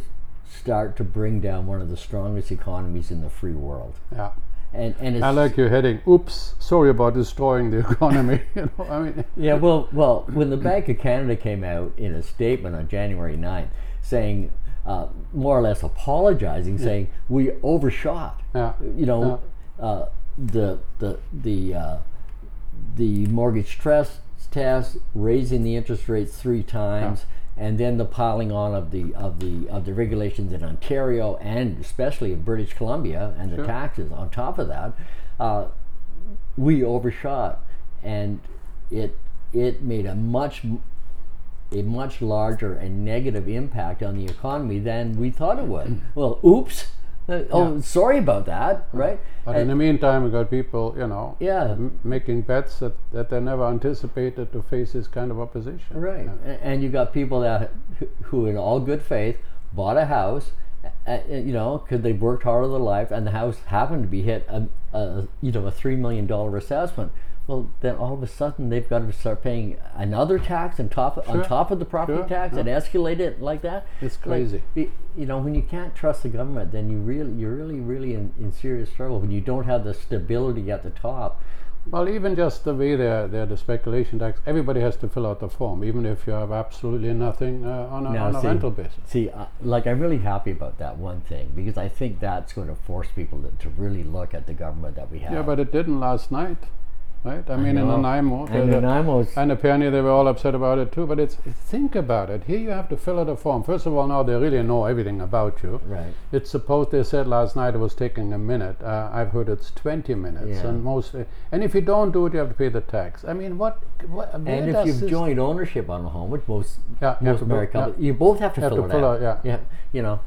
Speaker 2: start to bring down one of the strongest economies in the free world.
Speaker 1: yeah.
Speaker 2: And and it's
Speaker 1: I like your heading. Oops, sorry about destroying the economy. you know, I mean,
Speaker 2: Yeah, well, well, when the Bank of Canada came out in a statement on January 9th saying, uh, more or less apologizing, saying we overshot.
Speaker 1: Yeah,
Speaker 2: You know, uh, the the the uh, the mortgage stress test, raising the interest rates three times, and then the piling on of the of the of the regulations in Ontario and especially in British Columbia and the taxes on top of that. Uh, we overshot, and it it made a much a much larger and negative impact on the economy than we thought it would. well, oops. Uh, oh, sorry about that, right?
Speaker 1: but in the meantime, we got people, you know,
Speaker 2: Yeah.
Speaker 1: m- making bets that, that they never anticipated to face this kind of opposition.
Speaker 2: Right,
Speaker 1: Yeah.
Speaker 2: And you got people that who- who, in all good faith, bought a house. Uh, you know, because they worked hard all their life, and the house happened to be hit a, a you know a three million dollar assessment. Well, then all of a sudden they've got to start paying another tax on top on
Speaker 1: Sure,
Speaker 2: top of the property
Speaker 1: sure,
Speaker 2: tax
Speaker 1: yeah.
Speaker 2: and escalate it like that.
Speaker 1: It's crazy.
Speaker 2: be- you know, when you can't trust the government, then you really you're really really in, in serious trouble. When you don't have the stability at the top,
Speaker 1: Well, even just the way they're, they're the speculation tax, everybody has to fill out the form, even if you have absolutely nothing uh, on, a,
Speaker 2: Now,
Speaker 1: on a
Speaker 2: see-
Speaker 1: rental basis.
Speaker 2: See, uh, like I'm really happy about that one thing because I think that's going to force people to, to really look at the government that we have.
Speaker 1: Yeah, but it didn't last night, right? I mean, in. Nanaimo,
Speaker 2: and Nanaimo's
Speaker 1: And apparently they were all upset about it too. But it's think about it. Here you have to fill out a form. First of all, now they really know everything about you.
Speaker 2: right.
Speaker 1: It's supposed they said last night it was taking a minute. Uh, I've heard it's 20 minutes,
Speaker 2: Yeah.
Speaker 1: and most. And if you don't do it, you have to pay the tax. I mean, what? what
Speaker 2: And if you've joint ownership on a home, which most
Speaker 1: Yeah,
Speaker 2: most married
Speaker 1: yeah.
Speaker 2: you both have to
Speaker 1: have
Speaker 2: fill
Speaker 1: to
Speaker 2: it
Speaker 1: fill
Speaker 2: out.
Speaker 1: out, yeah.
Speaker 2: yeah. You know,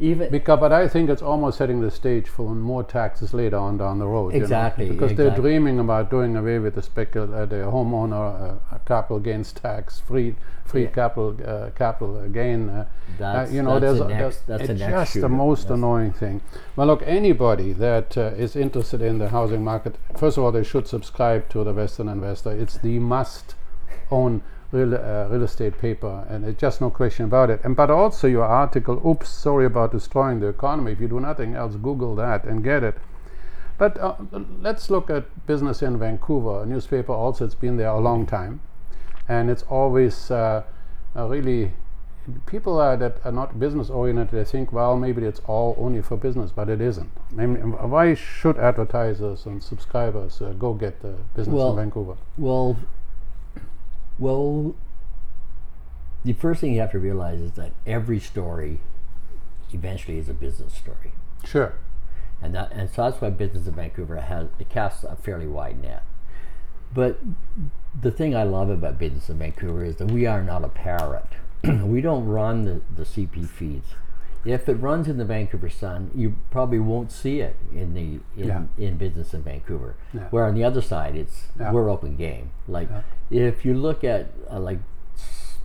Speaker 2: even
Speaker 1: Because, but I think it's almost setting the stage for more taxes later on down the road. you know,
Speaker 2: Exactly,
Speaker 1: because they're dreaming about doing away with the specul- uh, the homeowner uh, capital gains tax, free free
Speaker 2: Yeah.
Speaker 1: capital uh, capital gain. Uh,
Speaker 2: That's-
Speaker 1: uh, you know,
Speaker 2: that's
Speaker 1: there's
Speaker 2: the
Speaker 1: a-
Speaker 2: next- that's the
Speaker 1: it's
Speaker 2: next
Speaker 1: just the most
Speaker 2: That's-
Speaker 1: annoying thing. Well, look, anybody that uh, is interested in the housing market, first of all, they should subscribe to the Western Investor. It's the must own real, uh, real estate paper, and it's just no question about it. And but also your article, "Oops, sorry about destroying the economy." If you do nothing else, Google that and get it. But uh, let's look at business in Vancouver. A newspaper also, it's been there a long time, and it's always uh, uh, really people are that are not business oriented. They think, well, maybe it's all only for business, but it isn't. I mean, why should advertisers and subscribers uh, go get the business
Speaker 2: Well,
Speaker 1: in Vancouver?
Speaker 2: well, well. The first thing you have to realize is that every story eventually is a business story.
Speaker 1: Sure.
Speaker 2: and that and so that's why business in Vancouver has it casts a fairly wide net. But the thing I love about business in Vancouver is that we are not a parrot. we don't run the, the CP feeds. If it runs in the Vancouver Sun, you probably won't see it in the in,
Speaker 1: Yeah.
Speaker 2: in business in Vancouver.
Speaker 1: Yeah.
Speaker 2: Where on the other side, it's
Speaker 1: Yeah.
Speaker 2: we're open game. Like if you look at uh, like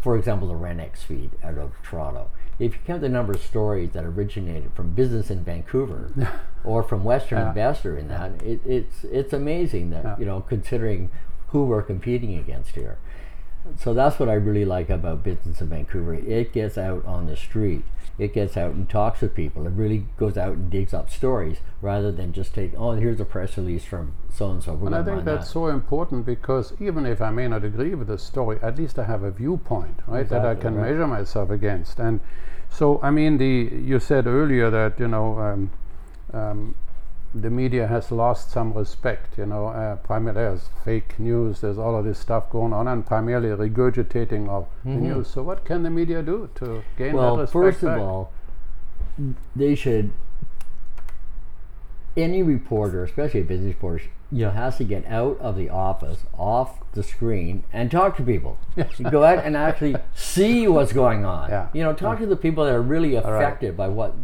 Speaker 2: for example the RENX feed out of Toronto, if you count the number of stories that originated from business in Vancouver or from Western. Investor in that, it, it's it's amazing that you know considering who we're competing against here. So that's what I really like about business in Vancouver. It gets out on the street. It gets out and talks with people. It really goes out and digs up stories rather than just take, oh, here's a press release from so and so.
Speaker 1: And I think that's
Speaker 2: that.
Speaker 1: so important because even if I may not agree with the story, at least I have a viewpoint, right, that I can
Speaker 2: right.
Speaker 1: measure myself against. And so, I mean, the you said earlier that you know um, um, the media has lost some respect. You know, uh, primarily there's fake news. There's all of this stuff going on, and primarily regurgitating of the news. So, what can the media do to gain that respect?
Speaker 2: Well, first of
Speaker 1: back?
Speaker 2: all, they should. Any reporter, especially a business reporter, you know, has to get out of the office, off the screen, and talk to people. Go out and actually see what's going on.
Speaker 1: Yeah.
Speaker 2: You know, talk to the people that are really
Speaker 1: right.
Speaker 2: affected by what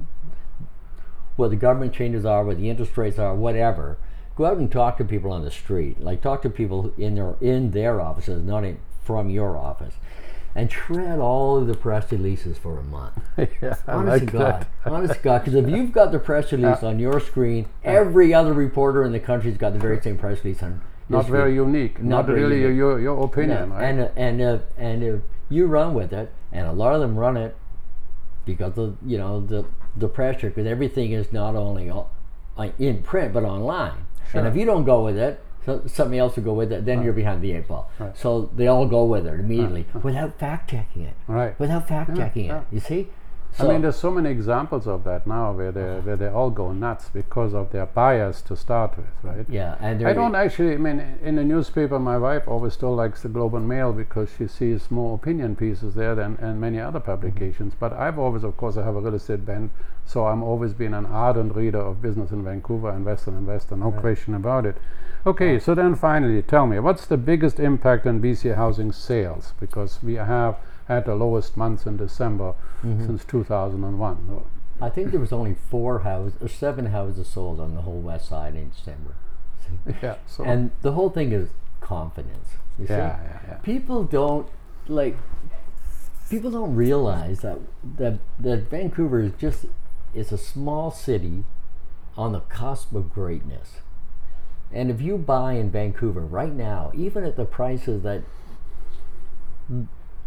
Speaker 2: what the government changes are, what the interest rates are, whatever. Go out and talk to people on the street. Like talk to people in their in their offices, not in, from your office, and shred all of the press releases for a month.
Speaker 1: yeah,
Speaker 2: Honest
Speaker 1: like
Speaker 2: to God, honest to God, because if you've got the press release on your screen, every other reporter in the country's got the very same press release on.
Speaker 1: Not
Speaker 2: his
Speaker 1: very unique.
Speaker 2: Not
Speaker 1: Not, really
Speaker 2: unique.
Speaker 1: your your opinion, right?
Speaker 2: And and if and if you run with it, and a lot of them run it because of you know the the pressure, because everything is not only uh, in print but online. And if you don't go with it, so somebody else will go with it. Then you're behind the eight ball.
Speaker 1: Right.
Speaker 2: So they all go with it immediately without fact checking it.
Speaker 1: Right.
Speaker 2: Without fact checking
Speaker 1: yeah.
Speaker 2: it. You see.
Speaker 1: I mean, there's so many examples of that now where they where they all go nuts because of their bias to start with, right?
Speaker 2: yeah, and
Speaker 1: I don't actually. I mean, in the newspaper, my wife always still likes the Globe and Mail because she sees more opinion pieces there than and many other mm-hmm. publications. But I've always, of course, I have a real estate bent, so I'm always been an ardent reader of business in Vancouver and Western Investor, no question about it. Okay, so then finally, tell me, what's the biggest impact on BC housing sales? Because we have had the lowest months in December mm-hmm. since 2001.
Speaker 2: I think there was only four houses or seven houses sold on the whole west side in December.
Speaker 1: Yeah. So
Speaker 2: And the whole thing is confidence. You see?
Speaker 1: yeah, yeah, yeah.
Speaker 2: People don't like people don't realize that that that Vancouver is just is a small city on the cusp of greatness. And if you buy in Vancouver right now, even at the prices that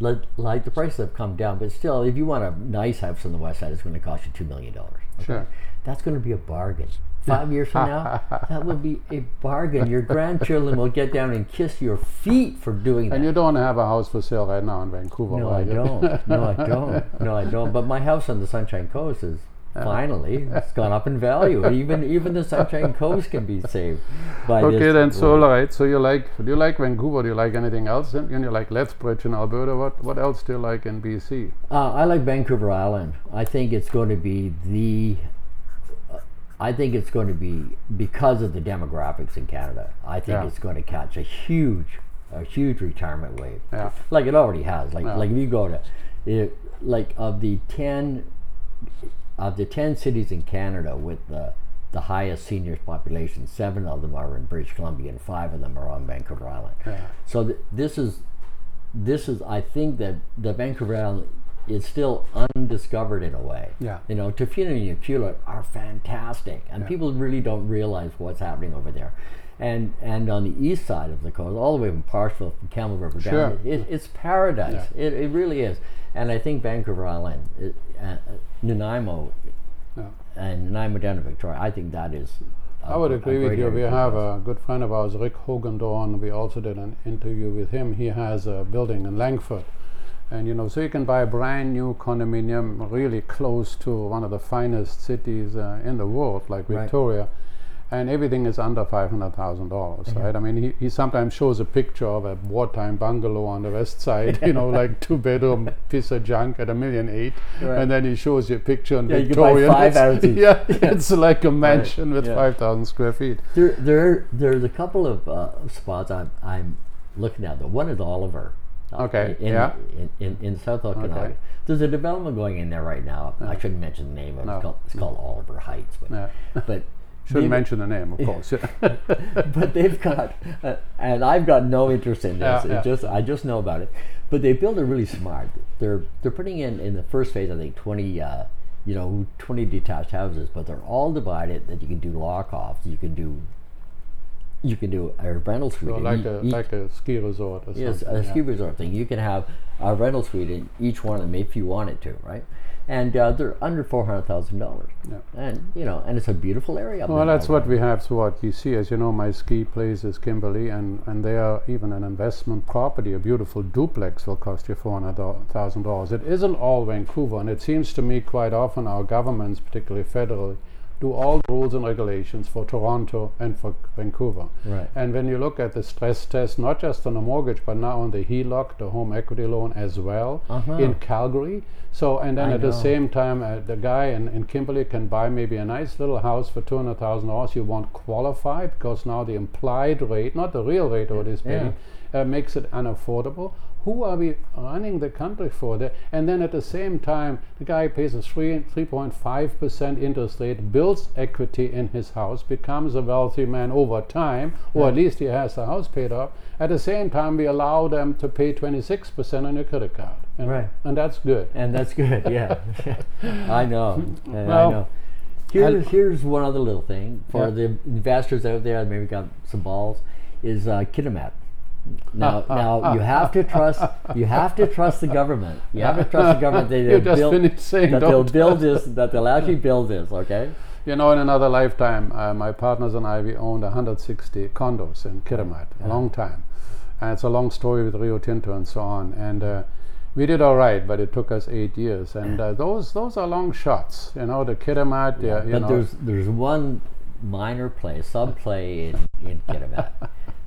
Speaker 2: like, like the prices have come down, but still, if you want a nice house on the west side, it's going to cost you two million dollars.
Speaker 1: Sure.
Speaker 2: That's going to be a bargain. Five years from now, that will be a bargain. Your grandchildren will get down and kiss your feet for doing that.
Speaker 1: And you don't have a house for sale right now in Vancouver,
Speaker 2: no, I don't. No, I don't. No, I don't. But my house on the Sunshine Coast is finally it's gone up in value. Even even the Sunshine Coast can be saved by
Speaker 1: Okay, then so all right. So you like do you like Vancouver? Do you like anything else? And you like Lethbridge in Alberta. What what else do you like in BC?
Speaker 2: Uh, I like Vancouver Island. I think it's going to be the. uh, I think it's going to be because of the demographics in Canada. I think
Speaker 1: Yeah.
Speaker 2: it's going to catch a huge, a huge retirement wave.
Speaker 1: Yeah.
Speaker 2: Like it already has. Like
Speaker 1: Yeah.
Speaker 2: like if you go to, it, like of the ten, of the ten cities in Canada with the the highest seniors population, seven of them are in British Columbia and five of them are on Vancouver Island.
Speaker 1: Yeah.
Speaker 2: So th- this is this is I think that the Vancouver Island is still undiscovered in a way.
Speaker 1: Yeah.
Speaker 2: You know, Tofino and Pula are fantastic, and people really don't realize what's happening over there. And and on the east side of the coast, all the way from Parksville, from Campbell River
Speaker 1: Sure.
Speaker 2: down, it, it's paradise. It, it really is. And I think Vancouver Island, it, uh, uh, Nanaimo,
Speaker 1: Yeah.
Speaker 2: and Nanaimo down to Victoria, I think that is. a-
Speaker 1: I would agree with you. We have a good friend of ours, Rick Hogendorn. We also did an interview with him. He has a building in Langford. And you know, so you can buy a brand new condominium really close to one of the finest cities uh, in the world, like
Speaker 2: Right.
Speaker 1: Victoria. And everything is under five hundred thousand dollars, right? I mean, he, he sometimes shows a picture of a wartime bungalow on the west side, you know, like two bedroom piece of junk at a million eight,
Speaker 2: Right.
Speaker 1: and then he shows you a picture in
Speaker 2: Yeah, you can buy
Speaker 1: Victoria. it's-
Speaker 2: houses.
Speaker 1: Yeah, it's like a mansion with
Speaker 2: yeah.
Speaker 1: five thousand square feet.
Speaker 2: There, there, there's a couple of uh, spots I'm, I'm looking at. Though one is Oliver.
Speaker 1: Okay,
Speaker 2: In,
Speaker 1: yeah.
Speaker 2: in, in, in South Okanagan.
Speaker 1: Okay.
Speaker 2: There's a development going in there right now. I shouldn't mention the name of it.
Speaker 1: No.
Speaker 2: It's called, it's called Oliver Heights. But,
Speaker 1: Yeah.
Speaker 2: but
Speaker 1: Shouldn't mention the name, of course.
Speaker 2: but they've got, uh, and I've got no interest in this.
Speaker 1: Yeah,
Speaker 2: It
Speaker 1: yeah.
Speaker 2: just I just know about it. But they build it really smart. They're they're putting in in the first phase, I think twenty, uh, you know, twenty detached houses, but they're all divided that you can do lock offs. You can do, you can do a rental suite.
Speaker 1: So like a
Speaker 2: each-
Speaker 1: like a ski resort or
Speaker 2: Yes, a
Speaker 1: yeah.
Speaker 2: ski resort thing. You can have a rental suite in each one of them if you wanted to, right? And uh, they're under four hundred thousand dollars.
Speaker 1: Yeah.
Speaker 2: And you know, and it's a beautiful area.
Speaker 1: Well, that's what we have So what you see, As you know, my ski place is Kimberley, and, and they are even an investment property. A beautiful duplex will cost you $400,000. It isn't all Vancouver, and it seems to me quite often our governments, particularly federally, do all the rules and regulations for Toronto and for Vancouver.
Speaker 2: Right.
Speaker 1: And when you look at the stress test, not just on a mortgage, but now on the HELOC, the home equity loan as well,
Speaker 2: Uh-huh.
Speaker 1: in Calgary. So, and then
Speaker 2: I
Speaker 1: at the same time, uh, the guy in, in Kimberley can buy maybe a nice little house for two hundred thousand dollars. You won't qualify because now the implied rate, not the real rate of what he's paying, uh, makes it unaffordable. Who are we running the country for? The, and then at the same time, the guy pays a three three point five percent interest rate, builds equity in his house, becomes a wealthy man over time, or at least he has the house paid off. At the same time, we allow them to pay twenty six percent on your credit card, and,
Speaker 2: Right.
Speaker 1: and that's good.
Speaker 2: And that's good, yeah. I know. and I
Speaker 1: Well,
Speaker 2: know. Here's, here's one other little thing for
Speaker 1: Yeah.
Speaker 2: the investors out there that maybe got some balls is uh, Kitimat. Now, now you have to trust. You have to trust the government. You have to trust the government that they'll build,
Speaker 1: saying
Speaker 2: that they'll build this. That they'll actually build this. Okay.
Speaker 1: You know, in another lifetime, uh, my partners and I, we owned 160 condos in Kitimat, a long time. And it's a long story with Rio Tinto and so on. And uh, we did all right, but it took us eight years. And uh, those those are long shots. You know, the Kitimat, yeah, you
Speaker 2: But
Speaker 1: know.
Speaker 2: there's there's one minor play, sub play in, in Kitimat.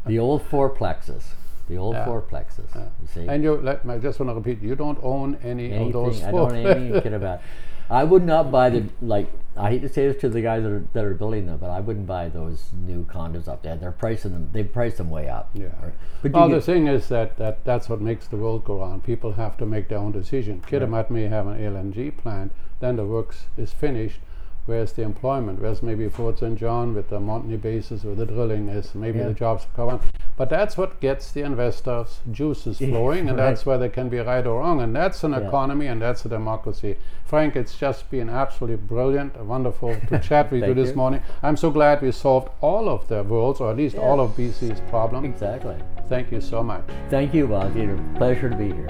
Speaker 2: The old four fourplexes. The old
Speaker 1: Yeah.
Speaker 2: fourplexes. You see?
Speaker 1: and you, let, I just want to repeat, you don't own any of those
Speaker 2: anything. I
Speaker 1: four.
Speaker 2: don't own any kid about. I would not buy the like. I hate to say this to the guys that are that are building them, but I wouldn't buy those new condos up there. They're pricing them. They've priced them way up.
Speaker 1: Yeah.
Speaker 2: Or- But
Speaker 1: Well, the thing is that, that that's what makes the world go round. People have to make their own decision. Kitimat may have an LNG plant, then the works is finished. Where's the employment? Where's maybe Fort St. John with the Montney bases where the drilling is? Maybe
Speaker 2: Yeah.
Speaker 1: the jobs come on. But that's what gets the investors' juices flowing, and
Speaker 2: Right.
Speaker 1: that's where they can be right or wrong. And that's an
Speaker 2: Yeah.
Speaker 1: economy, and that's a democracy. Frank, it's just been absolutely brilliant, wonderful to chat with you this
Speaker 2: you.
Speaker 1: morning. I'm so glad we solved all of the world's, or at least all of BC's problems.
Speaker 2: exactly.
Speaker 1: Thank you so much.
Speaker 2: Thank you, Bob. It's a pleasure to be here.